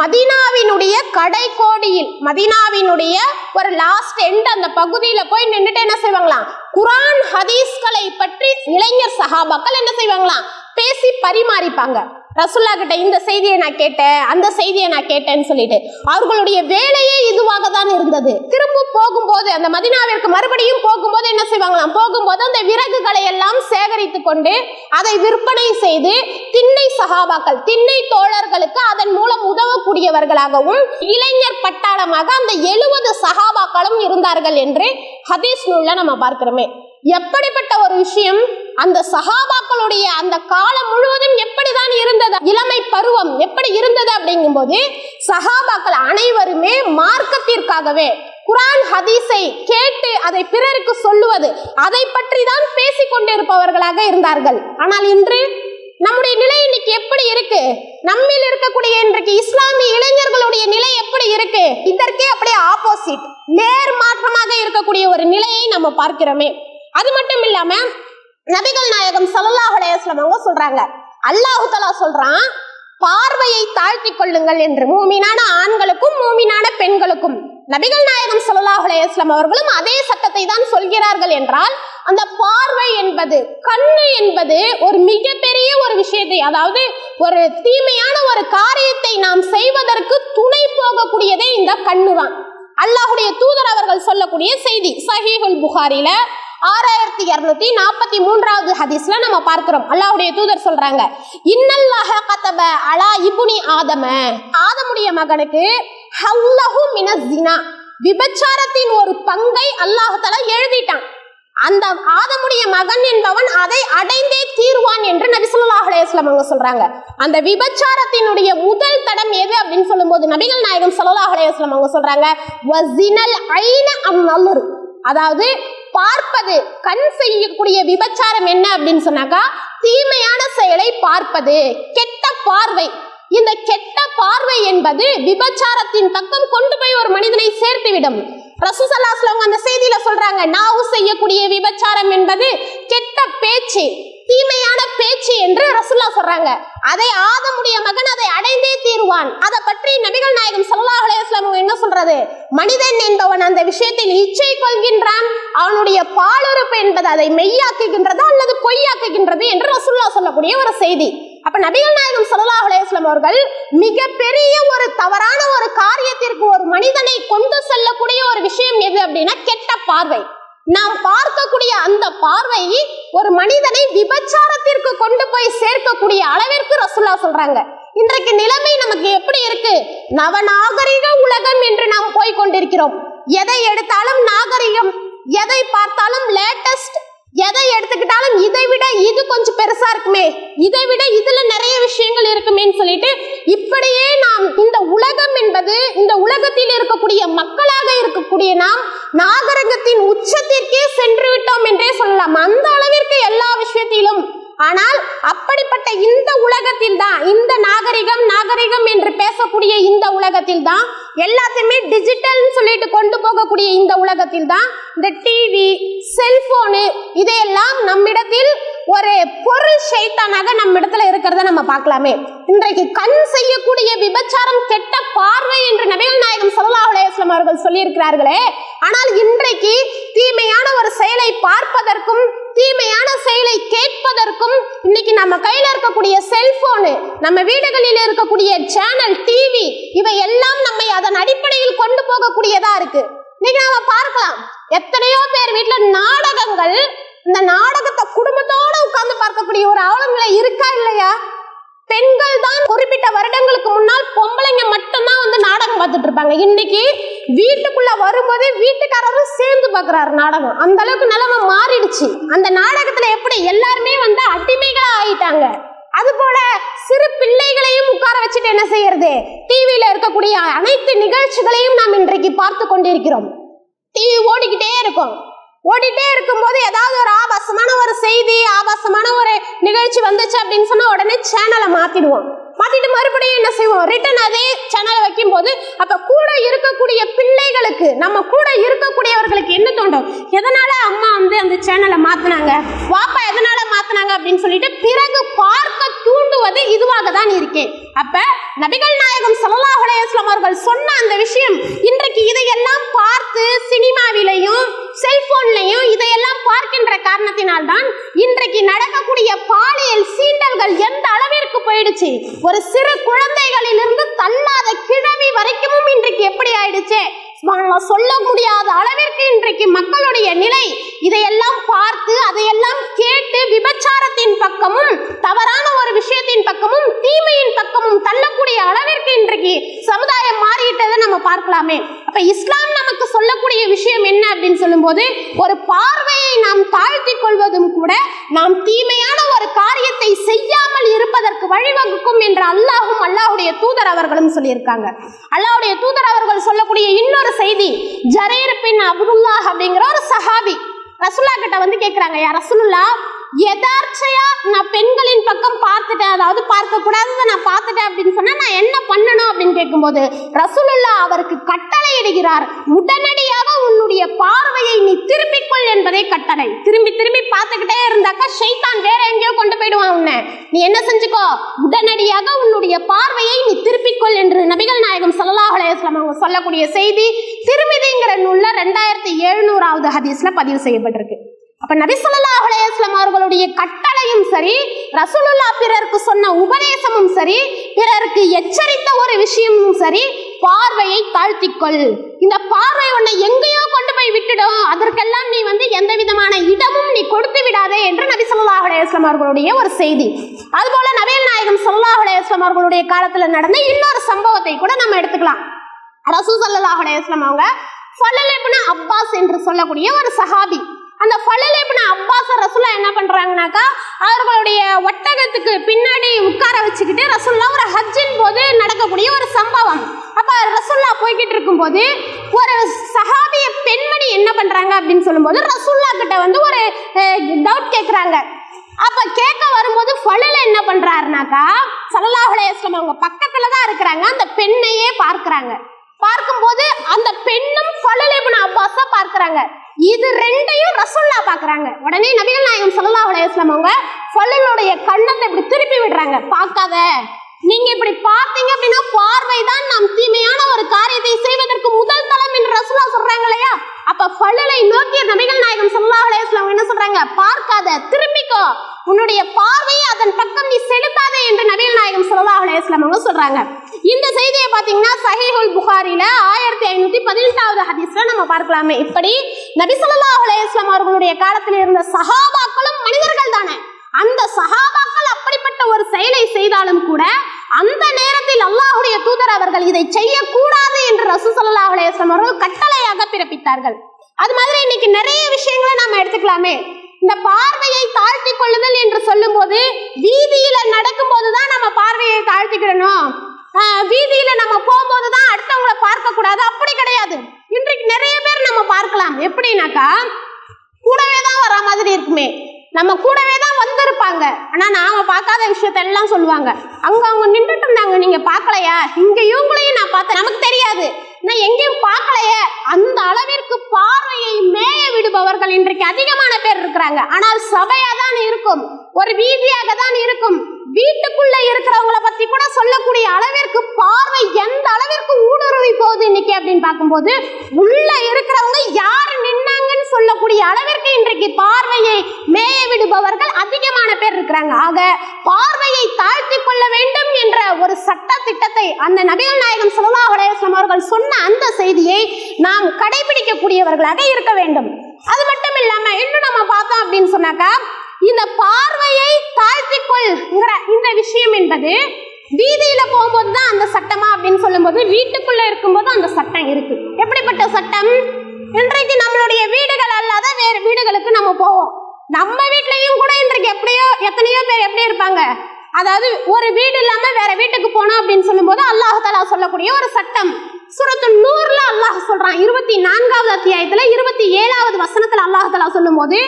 மதீனாவினுடைய கடைக்கோடியில் மதீனாவினுடைய ஒரு லாஸ்ட் எண்ட் அந்த பகுதியில போய் நின்றுட்டு என்ன செய்வாங்களாம்? குரான் ஹதீஸ்களை பற்றி இளைஞர் சஹாபாக்கள் என்ன செய்வாங்களாம்? பேசி பரிமாறிப்பாங்க. ரசுல்லா கிட்ட இந்த செய்தியை நான் கேட்டேன் அந்த செய்தியை நான் கேட்டேன்னு சொல்லிட்டு அவர்களுடைய வேலையே இதுவாக தான் இருந்தது. திரும்ப போகும்போது அந்த மதினாவிற்கு மறுபடியும் போகும்போது என்ன செய்வாங்களாம்? போகும்போது அந்த விறகுகளை எல்லாம் சேகரித்து கொண்டு அதை விற்பனை செய்து திண்ணை சகாபாக்கள் திண்ணை தோழர்களுக்கு அதன் மூலம் உதவக்கூடியவர்களாகவும் இளைஞர் பட்டாளமாக அந்த எழுபது சகாபாக்களும் இருந்தார்கள் என்று ஹதீஸ் நூல்ல நம்ம பார்க்கிறோமே. எப்படிப்பட்ட ஒரு விஷயம்? அந்த சகாபாக்களுடைய அந்த காலம் முழுவதும் எப்படிதான் இருந்தது? இளமை பருவம் எப்படி இருந்தது அப்படிங்கும்போது சகாபாக்கள் அனைவருமே மார்க்கத்திற்காகவே குரான் ஹதீஸை கேட்டு அதை பிறருக்கு சொல்லுவது அதை பற்றி தான் பேசிக் கொண்டிருப்பவர்களாக இருந்தார்கள். ஆனால் இன்று நம்முடைய நிலை இன்னைக்கு எப்படி இருக்கு? நம்மில் இருக்கக்கூடிய இன்றைக்கு இஸ்லாமிய இளைஞர்களுடைய நிலை எப்படி இருக்கு? இதற்கே அப்படியே ஆப்போசிட் நேர் மாற்றமாக இருக்கக்கூடிய ஒரு நிலையை நம்ம பார்க்கிறோமே. அது மட்டும் இல்லாம நபிகள் நாயகம் ஸல்லல்லாஹு அவங்க சொல்றாங்க. அல்லாஹு தஆலா சொல்றான் பார்வையை தாழ்த்தி கொள்ளுங்கள் என்று. மூமினான ஆண்களுக்கும் மூமினான பெண்களுக்கும். நபிகள் நாயகம் ஸல்லல்லாஹு அவர்களும் அதே சட்டத்தை தான் சொல்கிறார்கள் என்றால் அந்த பார்வை என்பது கண்ணு என்பது ஒரு மிகப்பெரிய ஒரு விஷயத்தை அதாவது ஒரு தீமையான ஒரு காரியத்தை நாம் செய்வதற்கு துணை போகக்கூடியதே இந்த கண்ணு தான் அல்லாஹுடைய தூதர் அவர்கள் சொல்லக்கூடிய செய்தி சஹீஹுல் புகாரில ஆறாயிரத்தி இருநூத்தி நாற்பத்தி மூன்றாவது ஹதீஸ்ல நம்ம பார்க்கிறோம். அல்லாஹுடைய தூதர் சொல்றாங்க இன்னல்லாஹ கத்தப அலா இபுனி ஆதம. ஆதமுடைய மகனுக்கு ஹல்லஹு மினஸ்ஸினா விபச்சாரத்தின் ஒரு பங்கை அல்லாஹ் எழுதிட்டான். அந்த ஆதமுடைய மகன் என்பவன் அதை அடைந்தே தீர்வான் என்று நபி ஸல்லல்லாஹு அவங்க சொல்றாங்க. அந்த விபச்சாரத்தினுடைய முதல் தடம் எது அப்படின்னு சொல்லும்போது நபிகள் நாயகம் ஸல்லல்லாஹு அலைஹி அவங்க சொல்றாங்க வஸினல் ஐன அம் அதாவது பார்ப்பது கண் செய்யக்கூடிய விபச்சாரம் என்ன அப்படின்னு சொன்னாக்கா தீமையான செயலை பார்ப்பது கெட்ட பார்வை. இந்த கெட்ட பார்வை என்பது விபச்சாரத்தின் பக்கம் கொண்டு போய் ஒரு மனிதனை சேர்த்துவிடும். ரசூசல்லாஸ்லவங்க அந்த செய்தியில சொல்றாங்க நாவு செய்யக்கூடிய விபச்சாரம் என்பது கெட்ட பேச்சு. தீமையான பேச்சு என்று ரசுல்லா சொல்றாங்க. அதை ஆதமுடைய மகன் அதை அடைந்தே தீருவான். அதை பற்றி நபிகள் நாயகம் சல்லாஹ் அலைஹி என்ன சொல்றது? மனிதன் என்பவன் அந்த விஷயத்தில் இச்சை கொள்கின்றான். அவனுடைய பாலுறுப்பு என்பது அதை மெய்யாக்குகின்றது அல்லது பொய்யாக்குகின்றது என்று ரசுல்லா சொல்லக்கூடிய ஒரு செய்தி. அப்ப நபிகள் நாயகம் சல்லாஹ் அலைஹி அவர்கள் மிகப்பெரிய ஒரு தவறான ஒரு காரியத்திற்கு ஒரு மனிதனை கொண்டு செல்லக்கூடிய ஒரு விஷயம் எது அப்படின்னா கெட்ட பார்வை. நாம் பார்க்கக்கூடிய அந்த பார்வை ஒரு மனிதனை விபச்சாரத்திற்கு கொண்டு போய் சேர்க்கக்கூடிய அளவிற்கு ரசுல்லா சொல்றாங்க. இன்றைக்கு நிலைமை நமக்கு எப்படி இருக்கு? நவநாகரிக உலகம் என்று நாம் போய் கொண்டிருக்கிறோம். எதை எடுத்தாலும் நாகரிகம் எதை பார்த்தாலும் லேட்டஸ்ட் எதை எடுத்துக்கிட்டாலும் இதை விட இது கொஞ்சம் பெருசா இருக்குமே. இதை விட இதுல நிறைய விஷயங்கள் இருக்குமேன்னு சொல்லிட்டு இப்படியே நாம் இந்த உலகம் என்பது இந்த உலகத்தில் இருக்கக்கூடிய மக்களாக இருக்கக்கூடிய நாம் நாகரகத்தின் உச்சத்திற்கே சென்று விட்டோம் என்றே சொல்லலாம். அந்த அளவிற்கு எல்லா விஷயத்திலும் ஆனால் அப்படிப்பட்ட இந்த உலகத்தில் தான் இந்த நாகரிகம் நாகரிகம் என்று பேசக்கூடிய இந்த உலகத்தில் தான் எல்லாத்தையுமே டிஜிட்டல்னு சொல்லிட்டு கொண்டு போகக்கூடிய இந்த உலகத்தில் தான் இந்த டிவி செல்போனு இதையெல்லாம் நம்மிடத்தில் ஒரு பொருள் ஷைத்தானாக நம்ம இடத்துல இருக்கிறத நம்ம பார்க்கலாமே. இன்றைக்கு கண் செய்யக்கூடிய விபச்சாரம் கெட்ட பார்வை என்று நபிகள் நாயகம் ஸல்லல்லாஹு அவர்கள் சொல்லியிருக்கிறார்களே ஆனால் இன்றைக்கு தீமையான ஒரு செயலை பார்ப்பதற்கும் தீமையான செயலை கேட்பதற்கும் இன்னைக்கு நம்ம கையில் இருக்கக்கூடிய செல்போனு நம்ம வீடுகளில் இருக்கக்கூடிய சேனல் டிவி இவை எல்லாம் நம்மை அதன் அடிப்படையில் கொண்டு போகக்கூடியதா இருக்கு. இன்னைக்கு நாம பார்க்கலாம். எத்தனையோ பேர் வீட்டுல நாடகங்கள் இந்த நாடகத்தை குடும்பத்தோட உட்கார்ந்து பார்க்கக்கூடிய ஒரு ஆளுநிலை இருக்கா இல்லையா? பெண்கள் தான் குறிப்பிட்ட வருடங்களுக்கு முன்னால் பொம்பளைங்க மட்டும்தான் வந்து நாடகம் பார்த்துட்டு இருப்பாங்க. இன்னைக்கு வீட்டுக்குள்ள வரும்போது வீட்டுக்காரரும் சேர்ந்து பார்க்குறாரு நாடகம். அந்த அளவுக்கு நிலைமை மாறிடுச்சு. அந்த நாடகத்துல எப்படி எல்லாருமே வந்து அடிமைகளா ஆயிட்டாங்க. அது போல சிறு பிள்ளைகளையும் உட்கார வச்சுட்டு என்ன செய்யறது? டிவியில இருக்கக்கூடிய அனைத்து நிகழ்ச்சிகளையும் நாம் இன்றைக்கு பார்த்து கொண்டிருக்கிறோம். டிவி ஓடிக்கிட்டே இருக்கும். ஓடிட்டே இருக்கும்போது ஏதாவது ஒரு ஆபாசமான ஒரு செய்தி ஆபாசமான ஒரு நிகழ்ச்சி வந்துச்சு அப்படின்னு சொன்னா உடனே சேனலை மாத்திடுவோம். மாத்திட்டு மறுபடியும் என்ன செய்வோம்? ரிட்டன் அதே சேனலை வைக்கும் போது அப்ப கூட இருக்கக்கூடிய பிள்ளைகளுக்கு நம்ம கூட இருக்கக்கூடியவர்களுக்கு என்ன தோண்டும் எதனால அம்மா வந்து அந்த சேனலை மாத்தினாங்க? வாப்பா எதனால மாத்தினாங்க அப்படின்னு சொல்லிட்டு பிறகு பார்க்க தூண்டுவது இதுவாக தான் இருக்கேன் அப்ப நபிகள் நாயகம் சல்லாஹுலேஸ்லம் அவர்கள் சொன்ன அந்த விஷயம் இன்றைக்கு இதையெல்லாம் பார்த்து சினிமாவிலையும் செல்போன்லையும் இதையெல்லாம் பார்க்கின்ற காரணத்தினால் தான் இன்றைக்கு நடக்கக்கூடிய பாலியல் சீண்டல்கள் எந்த அளவிற்கு போயிடுச்சு? ஒரு சிறு குழந்தைகளிலிருந்து தள்ளாத கிழவி வரைக்கும் இன்றைக்கு எப்படி ஆயிடுச்சு? சொல்ல முடியாத அளவிற்கு இன்றைக்கு மக்களுடைய நிலை இதையெல்லாம் பார்த்து அதையெல்லாம் கேட்டு விபச்சாரத்தின் பக்கமும் தவறான ஒரு விஷயத்தின் பக்கமும் தீமையின் பக்கமும் தள்ளக்கூடிய அளவிற்கு இன்றைக்கு சமுதாயம் மாறிட்டதை நம்ம பார்க்கலாமே. அப்ப இஸ்லாம் நமக்கு சொல்லக்கூடிய விஷயம் என்ன அப்படின்னு சொல்லும்போது ஒரு பார்வையை நாம் தாழ்த்தி கொள்வதும் கூட நாம் தீமையான ஒரு காரியத்தை செய்யாமல் இருப்பதற்கு வழிவகுக்கும் என்று அல்லாஹும் அல்லாஹுடைய தூதர் அவர்களும் சொல்லியிருக்காங்க. அல்லாஹ்வுடைய தூதர் அவர்கள் சொல்லக்கூடிய இன்னொரு செய்தி ஜரீர் பின் அப்துல்லாஹ் அப்படிங்கிற ஒரு சஹாபி. ரசுல்லா கிட்ட வந்து கேட்கிறாங்க யா ரசுல்லா எதார்ச்சையா நான் பெண்களின் பக்கம் பார்த்துட்டேன். அதாவது பார்க்க கூடாததை நான் பார்த்துட்டேன் அப்படின்னு சொன்னா நான் என்ன பண்ணணும் அப்படின்னு கேட்கும்போது ரசூலுல்லா அவருக்கு கட்டளை இடுகிறார் உடனடியாக உன்னுடைய பார்வையை நீ திருப்பிக் கொள் என்பதே கட்டளை. திரும்பி திரும்பி பார்த்துக்கிட்டே இருந்தாக்கா ஷைத்தான் வேற எங்கேயோ கொண்டு போயிடுவான் உன்னை. நீ என்ன செஞ்சுக்கோ? உடனடியாக உன்னுடைய பார்வையை நீ திருப்பிக் கொள் என்று நபிகள் நாயகம் சல்லாஹ் அலைஹி அவங்க சொல்லக்கூடிய செய்தி திருமிதிங்கிற நூல்ல ரெண்டாயிரத்தி எழுநூறாவது ஹதீஸ்ல பதிவு செய்யப்பட்டிருக்கு. அப்ப நபி சொல்லா அலைஹி அவர்களுடைய கட்ட கட்டளையும் சரி ரசூலுல்லா பிறருக்கு சொன்ன உபதேசமும் சரி பிறருக்கு எச்சரித்த ஒரு விஷயமும் சரி பார்வையை தாழ்த்திக்கொள். இந்த பார்வை உன்னை எங்கேயோ கொண்டு போய் விட்டுடும். அதற்கெல்லாம் நீ வந்து எந்த விதமான இடமும் நீ கொடுத்து விடாதே என்று நபி சொல்லாஹ் அலைஹி அவர்களுடைய ஒரு செய்தி. அதுபோல நபிகள் நாயகம் சொல்லாஹ் அலைஹி அவர்களுடைய காலத்துல நடந்த இன்னொரு சம்பவத்தை கூட நம்ம எடுத்துக்கலாம். ரசூ சல்லாஹ் அலைஹி அவங்க ஃபலல் அப்பாஸ் என்று சொல்லக்கூடிய ஒரு சஹாபி. அந்த ஃபலல் இப்னு அப்பாஸ் என்ன பண்ணுறாங்கனாக்கா அவர்களுடைய ஒட்டகத்துக்கு பின்னாடி உட்கார வச்சுக்கிட்டு ரசுல்லா ஒரு ஹஜ்ஜின் போது நடக்கக்கூடிய ஒரு சம்பவம். அப்போ ரசுல்லா போய்கிட்டு இருக்கும்போது ஒரு சஹாபிய பெண்மணி என்ன பண்ணுறாங்க அப்படின்னு சொல்லும்போது ரசுல்லா கிட்ட வந்து ஒரு டவுட் கேட்குறாங்க அப்போ கேட்க வரும்போது ஃபலல் என்ன பண்ணுறாருனாக்கா சல்லாஹுலேஸ்லம் அவங்க பக்கத்தில் தான் இருக்கிறாங்க. அந்த பெண்ணையே பார்க்குறாங்க. பார்க்கும்போது அந்த பெண்ணும் ஃபலல் அப்பாஸாக பார்க்குறாங்க. இது ரெண்டையும் ரசுல்லா பாக்குறாங்க. உடனே நபிகள் நாயகம் ஸல்லல்லாஹு அலைஹி அவங்க ஃபலலுடைய கண்ணத்தை இப்படி திருப்பி விடுறாங்க. பார்க்காத. நீங்க இப்படி பார்த்தீங்க அப்படின்னா பார்வை தான் நாம் தீமையான ஒரு காரியத்தை செய்வதற்கு முதல் தளம் என்று ரசுல்லா சொல்றாங்க இல்லையா? அப்ப ஃபலலை நோக்கிய நபிகள் நாயகம் ஸல்லல்லாஹு அலைஹி என்ன சொல்றாங்க? பார்க்காத. திரும்பிக்கோ உன்னுடைய பார்வையை அதன் பக்கம் நீ செலுத்தாத என்று நபிகள் நாயகம் ஸல்லல்லாஹு அலைஹி அவங்க சொல்றாங்க. இந்த செய்தியை பார்த்தீங்கன்னா சஹிஹுல் புகாரில ஆயிரத்தி ஐநூத்தி பதினெட்டாவது ஹதீஸ்ல நம்ம பார்க்கலாமே. இப்படி நபி ஸல்லல்லாஹு அலைஹி அவர்களுடைய காலத்தில் இருந்த சஹாபாக்களும் மனிதர்கள் தானே. அந்த சஹாபாக்கள் அப்படிப்பட்ட ஒரு செயலை செய்தாலும் கூட அந்த நேரத்தில் அல்லாஹுடைய தூதர் அவர்கள் இதை செய்யக்கூடாது என்று ரசூ ஸல்லல்லாஹு அலைஹி அவர்கள் கட்டளையாக பிறப்பித்தார்கள். அது மாதிரி இன்னைக்கு நிறைய விஷயங்களை நாம எடுத்துக்கலாமே. இந்த பார்வையை தாழ்த்தி கொள்ளுதல் என்று சொல்லும்போது வீதியில நடக்கும்போது தான் நம்ம பார்வையை தாழ்த்திக்கிடணும் வீதியில நம்ம போகும்போது தான் அடுத்தவங்களை பார்க்க கூடாது அப்படி கிடையாது. இன்றைக்கு நிறைய பேர் நம்ம பார்க்கலாம். எப்படின்னாக்கா கூடவே தான் வர மாதிரி இருக்குமே. நம்ம கூடவே தான் வந்திருப்பாங்க. ஆனா நாம பார்க்காத விஷயத்த எல்லாம் சொல்லுவாங்க. அங்க அவங்க நின்றுட்டு இருந்தாங்க. நீங்க பார்க்கலையா? இங்க இவங்களையும் நான் பார்த்தேன். நமக்கு தெரியாது. நான் எங்கேயும் பார்க்கலையே. அந்த அளவிற்கு பார்வையை மேய விடுபவர்கள் இன்றைக்கு அதிகமான பேர் இருக்கிறாங்க. ஆனால் சபையா தான் இருக்கும். ஒரு வீதியாக தான் இருக்கும். வீட்டுக்குள்ள இருக்கிறவங்கள பத்தி கூட சொல்லக்கூடிய அளவிற்கு பார்வை எந்த அளவிற்கு ஊடுருவி போகுது இன்னைக்கு அப்படின்னு பார்க்கும்போது உள்ள இருக்கிறவங்க யாரு நின்னாங்கன்னு சொல்லக்கூடிய அளவிற்கு இன்றைக்கு பார்வையை மேய விடுபவர்கள் அதிகமான பேர் இருக்கிறாங்க. ஆக பார்வையை தாழ்த்தி கொள்ள வேண்டும் என்ற ஒரு சட்ட திட்டத்தை அந்த நபிகள் நாயகம் சுல்லா அலைஹி அவர்கள் சொன்ன அந்த செய்தியை நாம் கடைபிடிக்கக்கூடியவர்களாக இருக்க வேண்டும். அது மட்டும் இல்லாம இன்னும் நம்ம பார்த்தோம் அப்படின்னு சொன்னாக்கா இந்த பார்வையை தாழ்த்திக்கொள்ங்கிற இந்த விஷயம் என்பது வீதியில போகும்போது தான் அந்த சட்டமா அப்படின்னு சொல்லும்போது வீட்டுக்குள்ள இருக்கும்போது அந்த சட்டம் இருக்கு. எப்படிப்பட்ட சட்டம்? இன்றைக்கு நம்மளுடைய வீடுகள் அல்லாத வேறு வீடுகளுக்கு நம்ம போவோம். நம்ம வீட்லயும் கூட இன்றைக்கு எப்படியோ எத்தனையோ பேர் எப்படி இருப்பாங்க? அதாவது ஒரு வீடு இல்லாம வேற வீட்டுக்கு போனோம் அப்படின்னு சொல்லும்போது அல்லாஹாலா சொல்லக்கூடிய ஒரு சட்டம். சுரத்து நூறுல அல்லாஹ் சொல்றான். இருபத்தி நான்காவது அத்தியாயத்துல இருபத்தி ஏழாவது வசனத்துல அல்லாஹாலா சொல்லும் போது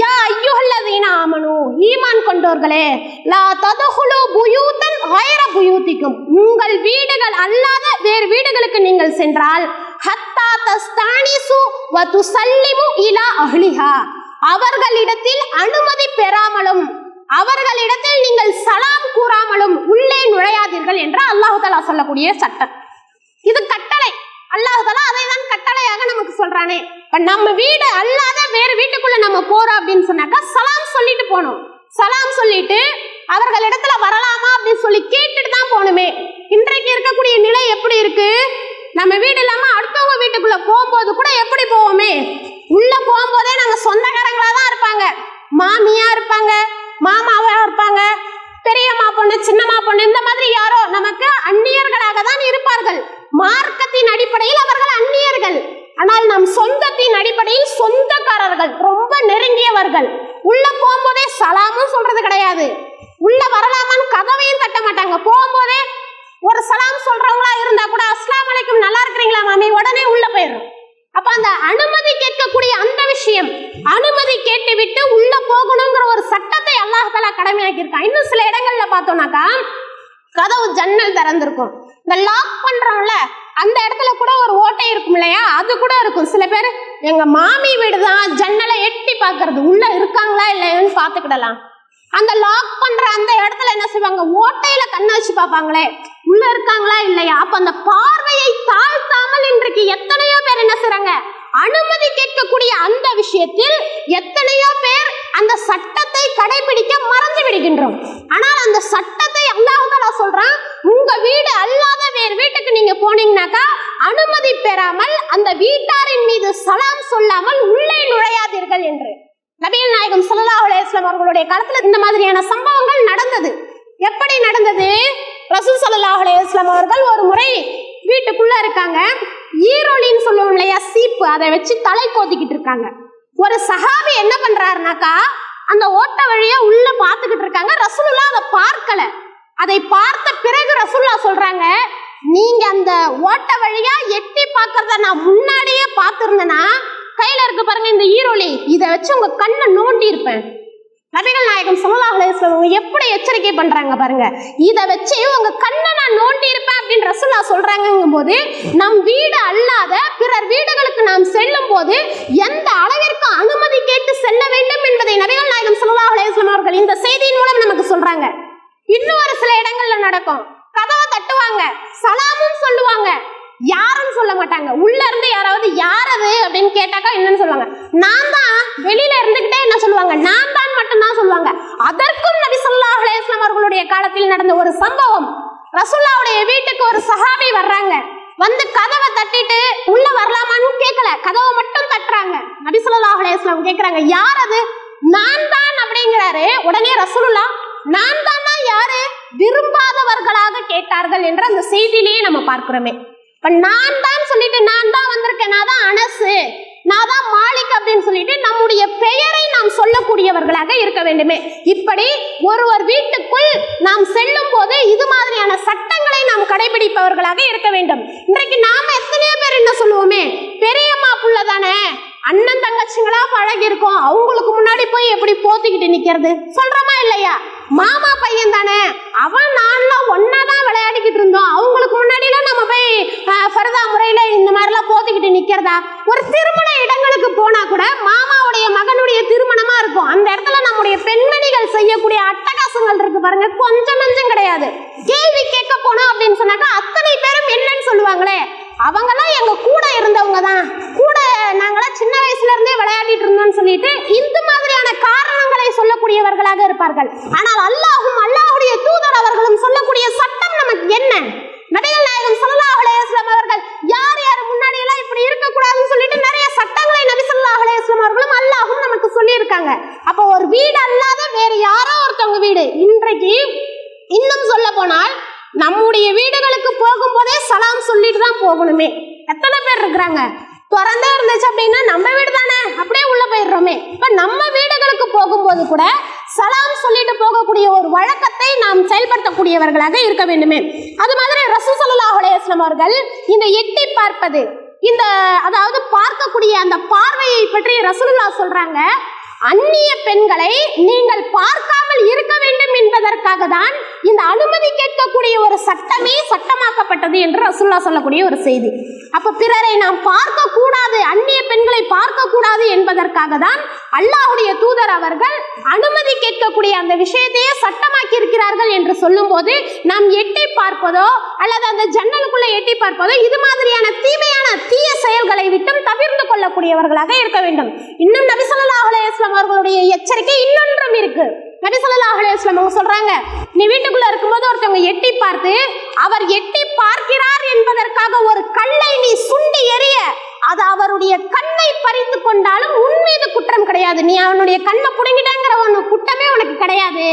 யா ஐயோல்லதீன ஆமனு ஈமான் கொண்டோர்களே லா ததகுலு புயூத்தன் ஹைர புயூத்திக்கும். உங்கள் வீடுகள் அல்லாத வேறு வீடுகளுக்கு நீங்கள் சென்றால் ஹத்தா தஸ்தானிசு வ துசல்லிமு இலா அஹ்லிஹா. அவர்களிடத்தில் அனுமதி பெறாமலும் அவர்களிடத்தில் அல்லாஹுதலா சொல்லக்கூடிய சட்டம். இது கட்டளை. அல்லாஹுதலா அதை தான் கட்டளையாக நமக்கு சொல்றானே. இப்ப நம்ம வீடு அல்லாத வேறு வீட்டுக்குள்ள நம்ம போறோம் அப்படின்னு சொன்னாக்கா சலாம் சொல்லிட்டு போகணும். சலாம் சொல்லிட்டு அவர்கள் இடத்துல வரலாமா அப்படின்னு சொல்லி கேட்டுட்டு தான் போகணுமே. இன்றைக்கு இருக்கக்கூடிய நிலை எப்படி இருக்கு? நம்ம வீடு இல்லாம அடுத்தவங்க வீட்டுக்குள்ள போகும்போது கூட எப்படி போவோமே? உள்ள போகும்போதே நாங்க சொந்தக்காரங்களா தான் இருப்பாங்க. மாமியா இருப்பாங்க மாமாவா இருப்பாங்க பெரியம்மா பொண்ணு சின்னம்மா பொண்ணு இந்த மாதிரி யாரோ நமக்கு அந்நியர்களாக தான் இருப்பார்கள். மார்க்கத்தின் அடிப்படையில் அவர்கள் அந்நியர்கள். ஆனால் நம் சொந்தத்தின் அடிப்படையில் சொந்தக்காரர்கள் ரொம்ப நெருங்கியவர்கள். உள்ள போகும்போதே சலாமும் சொல்றது கிடையாது. உள்ள வரலாமான்னு கதவையும் தட்ட மாட்டாங்க. போகும்போதே ஒரு சலாம் சொல்றவங்களா இருந்தா கூட அஸ்லாம் வலைக்கும் நல்லா இருக்கிறீங்களா மாமி? உடனே உள்ள போயிடும் அப்ப அந்த அனுமதி கேட்கக்கூடிய அந்த விஷயம் அனுமதி கேட்டு விட்டு உள்ள போகணுங்கிற ஒரு சட்டம் அல்லாஹ் இன்னும் சில இடங்கள்ல பார்த்தோம்னாக்கா கதவு ஜன்னல் திறந்திருக்கும். இந்த லாக் பண்றோம்ல அந்த இடத்துல கூட ஒரு ஓட்டை இருக்கும் இல்லையா? அது கூட இருக்கும். சில பேர் எங்க மாமி வீடு தான் ஜன்னலை எட்டி பாக்குறது உள்ள இருக்காங்களா இல்லையான்னு பார்த்துக்கிடலாம். அந்த லாக் பண்ற அந்த இடத்துல என்ன செய்வாங்க? ஓட்டையில கண்ணை வச்சு பார்ப்பாங்களே. உள்ள இருக்காங்களா இல்லையா? அப்ப அந்த பார்வையை தாழ்த்தாமல் இன்றைக்கு எத்தனையோ பேர் என்ன செய்றாங்க? அனுமதி கேட்கக்கூடிய அந்த விஷயத்தில் எத்தனையோ பேர் அந்த சட்டத்தை கடைபிடிக்க மறந்து விடுகின்றோம். ஆனால் அந்த சட்டத்தை அல்லாஹ் சொல்றான் உங்க வீடு அல்லாத வேறு வீட்டுக்கு நீங்க போனீங்கன்னாக்கா அனுமதி பெறாமல் அந்த வீட்டாரின் மீது சலாம் சொல்லாமல் உள்ளே நுழையாதீர்கள் என்று. நபீல் நாயகம் சல்லா அலைஹி அவர்களுடைய காலத்துல இந்த மாதிரியான சம்பவங்கள் நடந்தது. எப்படி நடந்தது? ரசூல் சல்லா அலைஹி அவர்கள் ஒரு முறை வீட்டுக்குள்ள இருக்காங்க. ஈரோலின்னு சொல்லுவோம் இல்லையா சீப்பு. அதை வச்சு தலை கோதிக்கிட்டு இருக்காங்க. ஒரு சஹாபி என்ன பண்றாருனாக்கா அந்த ஓட்ட வழியா உள்ள பார்த்துக்கிட்டு இருக்காங்க. ரசூலுல்லா அதை பார்க்கல. அதை பார்த்த பிறகு ரசூல்லா சொல்றாங்க நீங்க அந்த ஓட்ட வழியா எட்டி பார்க்கறத நான் முன்னாடியே பார்த்துருந்தேன்னா கையில இருக்கு பாருங்க இந்த ஈரோலி. இதை வச்சு உங்க கண்ணை நோண்டி இருப்பேன் நபிகள் நாயகம் ஸல்லல்லாஹு அலைஹி எப்படி எச்சரிக்கை பண்றாங்க பாருங்க. இதை வச்சு உங்க கண்ணை நான் நோண்டி இருப்பேன் அப்படின்னு ரசுல்லா சொல்றாங்கங்கும் போது நம் வீடு அல்லாத பிறர் வீடுகளுக்கு நாம் செல்லும் போது எந்த அளவிற்கு அனுமதி கேட்டு செல்ல வேண்டும் என்பதை நபிகள் நாயகம் ஸல்லல்லாஹு அலைஹி அவர்கள் இந்த செய்தியின் மூலம் நமக்கு சொல்றாங்க. இன்னும் ஒரு சில இடங்கள்ல நடக்கும். கதவை தட்டுவாங்க. சலாமும் சொல்லுவாங்க. யாருன்னு சொல்ல மாட்டாங்க. உள்ள இருந்து யாராவது யாரது அப்படின்னு கேட்டாக்கா என்னன்னு சொல்லுவாங்க. நான் தான் வெளியில இருந்துகிட்டே என்ன சொல்லுவாங்க? நான் தான் மட்டும்தான் சொல்லுவாங்க. அதற்கும் நபி சொல்லா அலைஹி அவர்களுடைய காலத்தில் நடந்த ஒரு சம்பவம். ரசுல்லாவுடைய வீட்டுக்கு ஒரு சஹாபி வர்றாங்க. வந்து கதவை தட்டிட்டு உள்ள வரலாமான்னு கேட்கல கதவை மட்டும் தட்டுறாங்க. நபி சொல்லா அலைஹி வஸல்லம் யார் அது நான் தான் அப்படிங்கிறாரு. உடனே ரசூலுல்லா நான் தான் யாரு? விரும்பாதவர்களாக கேட்டார்கள் என்ற அந்த செய்தியிலேயே நம்ம பார்க்கிறோமே. இப்ப நான் தான் சொல்லிட்டு நான் தான் வந்திருக்கேன். நான் தான் அனசு. நான் தான் மாலிக் அப்படின்னு சொல்லிட்டு நம்முடைய பெயரை நாம் சொல்லக்கூடியவர்களாக இருக்க வேண்டுமே. இப்படி ஒருவர் வீட்டுக்குள் நாம் செல்லும் போது இது மாதிரியான சட்டங்களை நாம் கடைபிடிப்பவர்களாக இருக்க வேண்டும். இன்றைக்கு நாம எத்தனையோ பேர் என்ன சொல்லுவோமே? பெரியம்மா புள்ள தானே அண்ணன் தங்கச்சிங்களா பழகி இருக்கோம் அவங்களுக்கு முன்னாடி போய் எப்படி போத்திக்கிட்டு நிக்கிறது? சொல்றோமா இல்லையா? மாமா பையன் தானே? அவன் நான்லாம் ஒன்னா தான் விளையாடிக்கிட்டு இருந்தோம். அவங்களுக்கு முன்னாடிலாம் நம்ம போய் ஃபர்தா முறையில் இந்த மாதிரிலாம் போத்திக்கிட்டு நிற்கிறதா ஒரு திருமண இடங்களுக்கு போனால் கூட மாமாவுடைய மகனுடைய திருமணமாக இருக்கும். அந்த இடத்துல நம்முடைய பெண்மணிகள் செய்யக்கூடிய அட்டகாசங்கள் இருக்கு பாருங்க. கொஞ்சம் நஞ்சம் கிடையாது. கேள்வி கேட்க போனோம் அப்படின்னு சொன்னாக்கா அத்தனை பேரும் என்னன்னு சொல்லுவாங்களே. அவங்கெல்லாம் எங்க கூட இருந்தவங்க தான் கூட நாங்களாம் சின்ன வயசுல இருந்தே விளையாடிட்டு இருந்தோம்னு சொல்லிட்டு இந்த மாதிரி இருப்பார்கள். ஆனால் அல்லாஹும் அல்லாஹுடைய தூதர் அவர்களும் சொல்லக்கூடிய சட்டம் நமக்கு என்ன நபிகள் நாயகம் ஸல்லல்லாஹு அலைஹி வஸல்லம் அவர்கள் யார் யார் முன்னாடி எல்லாம் இப்படி இருக்க கூடாதுன்னு சொல்லிட்டு நிறைய சட்டங்களை நபி ஸல்லல்லாஹு அலைஹி வஸல்லம் அவர்களும் அல்லாஹும் நமக்கு சொல்லி இருக்காங்க அப்போ ஒரு வீடு அல்லாத வேற யாரோ ஒருத்தவங்க வீடு இன்றைக்கு இன்னும் சொல்ல போனால் நம்முடைய வீடுகளுக்கு போகும்போதே சலாம் சொல்லிட்டு தான் போகணுமே எத்தனை பேர் இருக்கிறாங்க திறந்தே இருந்துச்சு அப்படின்னா நம்ம வீடு தானே அப்படியே உள்ள போயிடுறோமே இப்ப நம்ம வீடுகளுக்கு போகும்போது கூட சலாம் சொல்லிட்டு போகக்கூடிய ஒரு வழக்கத்தை நாம் செயல்படுத்தக்கூடியவர்களாக இருக்க வேண்டுமே. அது மாதிரி ரசூ ஸல்லல்லாஹு அலைஹி அவர்கள் இந்த எட்டி பார்ப்பது இந்த அதாவது பார்க்கக்கூடிய அந்த பார்வையை பற்றி ரசூலுல்லா சொல்றாங்க. அந்நிய பெண்களை நீங்கள் பார்க்காமல் இருக்க வேண்டும் என்பதற்காக தான் இந்த அனுமதி கேட்கக்கூடிய ஒரு சட்டமே சட்டமாக்கப்பட்டது என்று ரசுல்லா சொல்லக்கூடிய ஒரு செய்தி. அப்ப பிறரை நாம் பார்க்க கூடாது அந்நிய பெண்களை பார்க்க கூடாது என்பதற்காக தான் அல்லாஹுடைய தூதர் அவர்கள் அனுமதி கேட்கக்கூடிய அந்த விஷயத்தையே சட்டமாக்கி இருக்கிறார்கள் என்று சொல்லும்போது நாம் எட்டி பார்ப்பதோ அல்லது அந்த ஜன்னலுக்குள்ள எட்டி பார்ப்பதோ இது மாதிரியான தீமையான தீய செயல்களை விட்டும் தவிர்த்து கொள்ளக்கூடியவர்களாக இருக்க வேண்டும். இன்னும் நபி ஸல்லல்லாஹு அவர்களுடைய எச்சரிக்கை இன்னொன்றும் இருக்கு. நபி ஸல்லல்லாஹு அவங்க சொல்றாங்க நீ வீட்டுக்குள்ள இருக்கும்போது ஒருத்தவங்க எட்டி பார்த்து அவர் எட்டி பார்க்கிறார் என்பதற்காக ஒரு கல்லை நீ சுண்டி எறிய அது அவருடைய கண்ணை பறித்து கொண்டாலும் உன் மீது குற்றம் கிடையாது. நீ அவனுடைய கண்ணை புடுங்கிட்டங்கிற ஒன்று குற்றமே உனக்கு கிடையாது.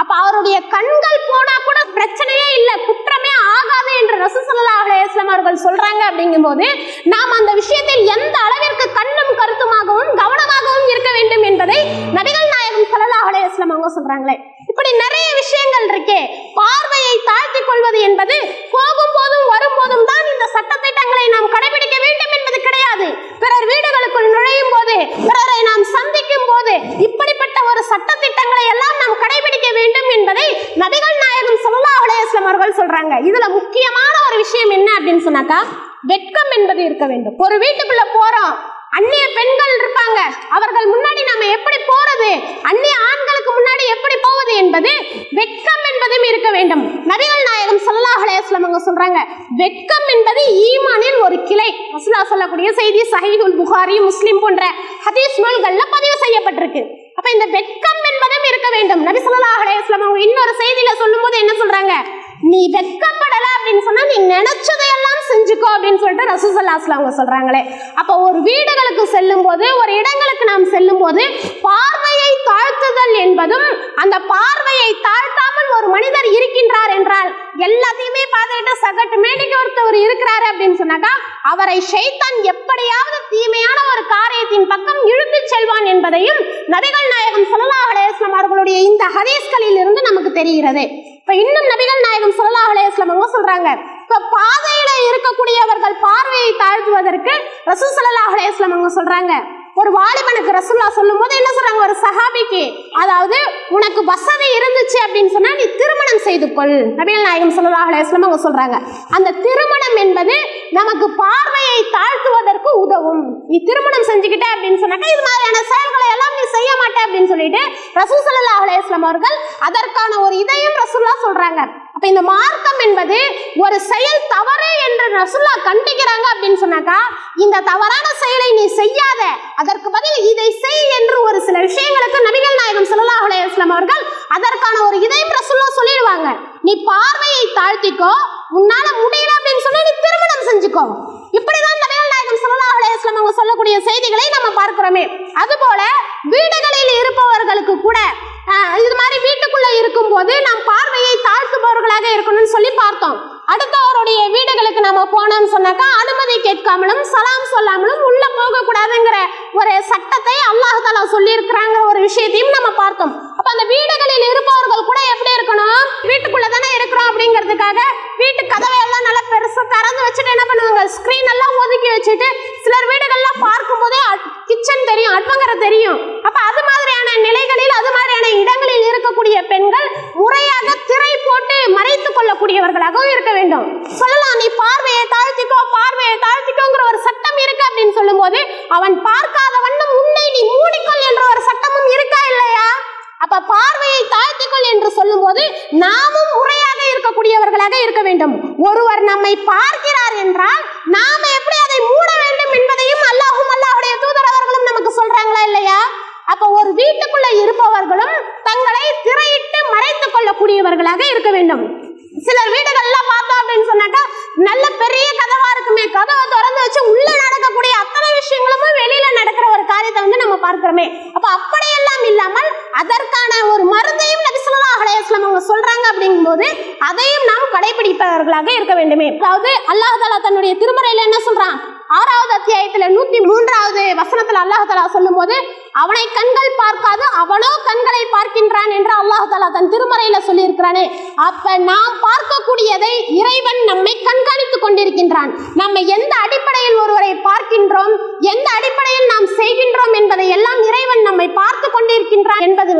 அப்ப அவருடைய கண்கள் போனா கூட பிரச்சனையே இல்ல குற்றமே ஆகாது என்று ரசூசல்லா ஸல்லல்லாஹு அவர்கள் சொல்றாங்க அப்படிங்கும் போது நாம் அந்த விஷயத்தில் எந்த அளவிற்கு கண்ணும் கருத்துமாகவும் கவனமாகவும் இருக்க வேண்டும் என்பதை நபிகள் நாயகம் சல்லா அலைஹி அவங்க சொல்றாங்களே. இப்படி நிறைய விஷயங்கள் இருக்கே பார்வையை தாழ்த்தி கொள்வது என்பது போகும் போதும் வரும்போதும் தான் இந்த சட்டத்திட்டங்களை நாம் கடைபிடிக்க வேண்டும் என்பது கிடையாது. பிறர் வீடுகளுக்குள் நுழையும் போது பிறரை நாம் சந்திக்கும் போது இப்படி ஒரு சட்டத்திட்டங்களை எல்லாம் நாம் கடைபிடிக்க வேண்டும் என்பதை நபிகள் நாயகம் ஸல்லல்லாஹு அலைஹி வஸல்லம் அவர்கள் சொல்றாங்க இதுல முக்கியமான ஒரு விஷயம் என்ன அப்படின்னு சொன்னாக்கா வெட்கம் என்பது இருக்க வேண்டும். ஒரு வீட்டுக்குள்ள போறோம் அந்நிய பெண்கள் இருப்பாங்க. அவர்கள் முன்னாடி நம்ம எப்படி போறது? அந்நிய ஆண்களுக்கு முன்னாடி எப்படி போவது என்பது வெட்கம் என்பதும் இருக்க வேண்டும். நபிகள் நாயகம் ஸல்லல்லாஹு அலைஹி அவங்க சொல்றாங்க வெட்கம் என்பது ஈமானில் ஒரு கிளை. ரசூலுல்லாஹ் சொல்லக்கூடிய செய்தி சஹீஹுல் புகாரி முஸ்லிம் போன்ற ஹதீஸ் நூல்கள்ல பதிவு செய்யப்பட்டிருக்கு. அப்ப இந்த வெட்கம் என்பதும் இருக்க வேண்டும். நபி ஸல்லல்லாஹு அலைஹி அவங்க இன்னொரு செய்தியில சொல்லும்போது போது நீ வெக்கப்படல அப்படின்னு சொன்னா நீ நினைச்சதையெல்லாம் செஞ்சுக்கோ அப்படின்னு சொல்லிட்டு ரசூசல்லாஸ்ல அவங்க சொல்றாங்களே. அப்ப ஒரு வீடுகளுக்கு செல்லும் போது ஒரு இடங்களுக்கு நாம் செல்லும் போது பார்வையை தாழ்த்துதல் என்பதும் அந்த பார்வையை தாழ்த்தாமல் ஒரு மனிதர் இருக்கின்றார் என்றால் எல்லாத்தையுமே பார்த்துட்டு சகட்டு மேடைக்கு ஒருத்தவர் இருக்கிறாரு அப்படின்னு சொன்னாக்கா அவரை ஷைத்தான் எப்படியாவது தீமையான ஒரு காரியத்தின் பக்கம் இழுத்துச் செல்வான் என்பதையும் நபிகள் நாயகம் ஸல்லல்லாஹு அலைஹி அவர்களுடைய இந்த ஹதீஸ்களில் இருந்து நமக்கு தெரிகிறது. இப்ப இன்னும் நபிகள் நாயகம் ஸல்லல்லாஹு அலைஹி அவங்க சொல்றாங்க இப்ப பாதையில இருக்கக்கூடியவர்கள் பார்வையை தாழ்த்துவதற்கு ரசூல் ஸல்லல்லாஹு அலைஹி அவங்க சொல்றாங்க ஒரு வாலிபனுக்கு ரசூல்லா சொல்லும்போது என்ன சொல்றாங்க? ஒரு சஹாபிக்கு அதாவது உனக்கு வசதி இருந்துச்சு அப்படின்னு சொன்னா நீ திருமணம் செய்து கொள். நபிகள் நாயகம் ஸல்லல்லாஹு அலையம் அவங்க சொல்றாங்க. அந்த திருமணம் என்பது நமக்கு பார்வையை தாழ்த்துவதற்கு உதவும். நீ திருமணம் செஞ்சுக்கிட்ட அப்படின்னு சொன்னாக்கா இது மாதிரியான செயல்களை எல்லாம் நீ செய்ய மாட்டே அப்படின்னு சொல்லிட்டு ரசூல் சல்லா அலையம் அவர்கள் அதற்கான ஒரு இதையும் ரசூல்லா சொல்றாங்க. அப்ப இந்த மார்க்கம் என்பது ஒரு செயல் தவறு என்று ரசுல்லா கண்டிக்கிறாங்க அப்படின்னு சொன்னாக்கா இந்த தவறான செயலை நீ செய்யாத அதற்கு பதில் இதை செய் என்று ஒரு சில விஷயங்களுக்கு நபிகள் நாயகம் ஸல்லல்லாஹு அலைஹி அவர்கள் அதற்கான ஒரு இதையும் ரசூல்லா சொல்லிடுவாங்க. நீ பார்வையை தாழ்த்திக்கோ உன்னால முடியல அப்படின்னு சொல்லி நீ திருமணம் செஞ்சுக்கோ. இப்படிதான் நபிகள் நாயகம் ஸல்லல்லாஹு அலைஹி அவங்க சொல்லக்கூடிய செய்திகளை நம்ம பார்க்கிறோமே. அதுபோல வீடுகளில் இருப்பவர்களுக்கு கூட இது மாதிரி வீட்டுக்குள்ள இருக்கும்போது நாம் பார்வையை தாழ்த்துபவர்களாக இருக்கணும்னு சொல்லி பார்த்தோம். அடுத்தவருடைய வீடுகளுக்கு நம்ம போனோம்னு சொன்னாக்கா அனுமதி கேட்காமலும் சலாம் சொல்லாமலும் உள்ள போகக்கூடாதுங்கிற ஒரு சட்டத்தை அல்லாஹ் தாலா சொல்லியிருக்கிறாங்கிற ஒரு விஷயத்தையும் நம்ம பார்த்தோம். அப்ப அந்த வீடுகளில் இருப்பவர்கள் கூட எப்படி இருக்கணும்? வீட்டுக்குள்ள தானே இருக்கிறோம் அப்படிங்கிறதுக்காக வீட்டு கதவை எல்லாம் நல்லா பெருசா திறந்து வச்சுட்டு என்ன பண்ணுவாங்க ஸ்கிரீன் எல்லாம் ஒதுக்கி வச்சுட்டு சிலர் வீடுகள்லாம் பார்க்கும்போதே கிச்சன் தெரியும் அடுப்பங்கரை தெரியும் அப்ப அது மாதிரியான நிலைகளில் அது மாதிரியான இடங்களில் இருக்கக்கூடிய பெண்கள் முறையாக திரை போட்டு மறைத்துக் கொள்ளக்கூடியவர்களாகவும் இருக்க வேண்டும் சொல்லலாம் நீ பார்வையை அவன் பார்க்காத வண்ணம் உன்னை நீ மூடிக்கொள் என்ற ஒரு சட்டமும் இருக்கா இல்லையா அப்ப பார்வையை தாழ்த்திக்கொள் என்று சொல்லும்போது நாமும் முறையாக இருக்கக்கூடியவர்களாக இருக்க வேண்டும் ஒருவர் நம்மை பார்க்கிறார் என்றால் நாம எப்படி அதை மூட வேண்டும் என்பதையும் அல்லாஹும் அல்லாஹுடைய தூதர் அவர்களும் நமக்கு சொல்றாங்களா இல்லையா அப்ப ஒரு வீட்டுக்குள்ள இருப்பவர்களும் தங்களை திரையிட்டு மறைத்துக் கொள்ளக்கூடியவர்களாக இருக்க வேண்டும். சிலர் வீடுகள்லாம் பார்த்தோம் அப்படின்னு சொன்னாக்கா நல்ல பெரிய கதவா இருக்குமே கதவை திறந்து வச்சு உள்ள நடக்கக்கூடிய அத்தனை விஷயங்களும் வெளியில நடக்கிற ஒரு காரியத்தை வந்து நம்ம பார்க்கிறோமே. அப்ப அப்படியெல்லாம் இல்லாமல் அதற்கான ஒரு மருந்தையும் நபி அலையாஸ்லாம் அவங்க சொல்றாங்க அப்படிங்கும்போது அதையும் நாம் கடைபிடிப்பவர்களாக இருக்க வேண்டுமே. அதாவது அல்லாஹ் தன்னுடைய திருமறையில என்ன சொல்றான்? ஆறாவது அத்தியாயத்துல நூத்தி மூன்றாவது வசனத்துல அல்லாஹ் சொல்லும் போது அவனை கண்கள் பார்க்காது அவனோ கண்களை பார்க்கின்றான் என்று அல்லாஹ் தாலா தன் திருமறையில அப்ப நாம் பார்க்கக்கூடியதை இறைவன் நம்மை கண்காணித்துக் கொண்டிருக்கின்றான். நம்ம எந்த அடிப்படை ஒருவரை பார்க்கின்றோம் எந்த அடிப்படையில் நாம் செய்கின்றோம் என்பதை எல்லாம் இறைவன் நம்மை பார்த்து கொண்டிருக்கின்றான் என்பது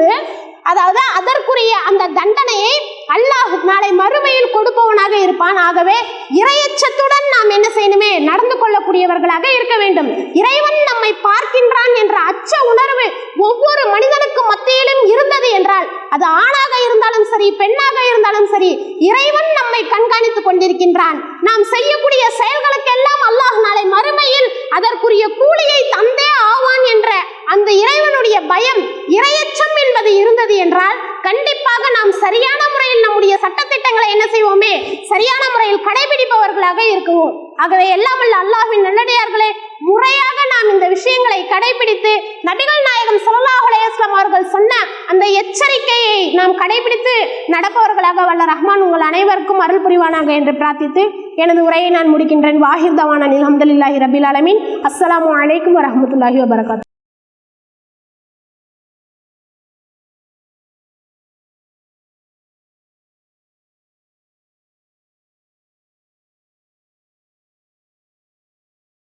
அதாவது அதற்குரிய அந்த தண்டனையை அல்லாஹ் நாளை மறுமையில் கொடுப்பவனாக இருப்பான் ஆகவே இரையச்சத்துடன் நாம் என்ன செய்யணுமே நடந்து கொள்ளக்கூடியவர்களாக இருக்க வேண்டும் இறைவன் நம்மை பார்க்கின்றான் என்ற அச்ச உணர்வு ஒவ்வொரு மனிதனுக்கு மத்தியிலும் இருந்தது என்றால் அது ஆணாக இருந்தாலும் சரி பெண்ணாக இருந்தாலும் சரி இறைவன் நம்மை கண்காணித்துக் கொண்டிருக்கின்றான். நாம் செய்யக்கூடிய செயல்களுக்கெல்லாம் அல்லாஹ் நாளை மறுமையில் அதற்குரிய கூலியை தந்தே ஆவான் என்ற அந்த இறைவனுடைய பயம் இரையச்சம் என்பது இருந்தது என்றால் கண்டிப்பாக நாம் சரியான முறையில் நம்முடைய சட்டத்திட்டங்களை என்ன செய்வோமே? சரியான முறையில் கடைபிடிப்பவர்களாக இருக்குவோம். ஆகவே எல்லாம் அல்லாஹின் அல்லாஹ்வின் நல்லடியார்களே முறையாக நாம் இந்த விஷயங்களை கடைபிடித்து நபிகள் நாயகம் ஸல்லல்லாஹு அலைஹி வஸல்லம் அவர்கள் சொன்ன அந்த எச்சரிக்கையை நாம் கடைபிடித்து நடப்பவர்களாக வல்ல ரஹ்மான் உங்கள் அனைவருக்கும் அருள் புரிவானாக என்று பிரார்த்தித்து எனது உரையை நான் முடிக்கின்றேன். வாஹிர் தவான அஹமதுல்லாஹி ரபில் அலமின் அஸ்லாம் வலைக்கம் வரமத்துல்லாஹி வபரகாத்.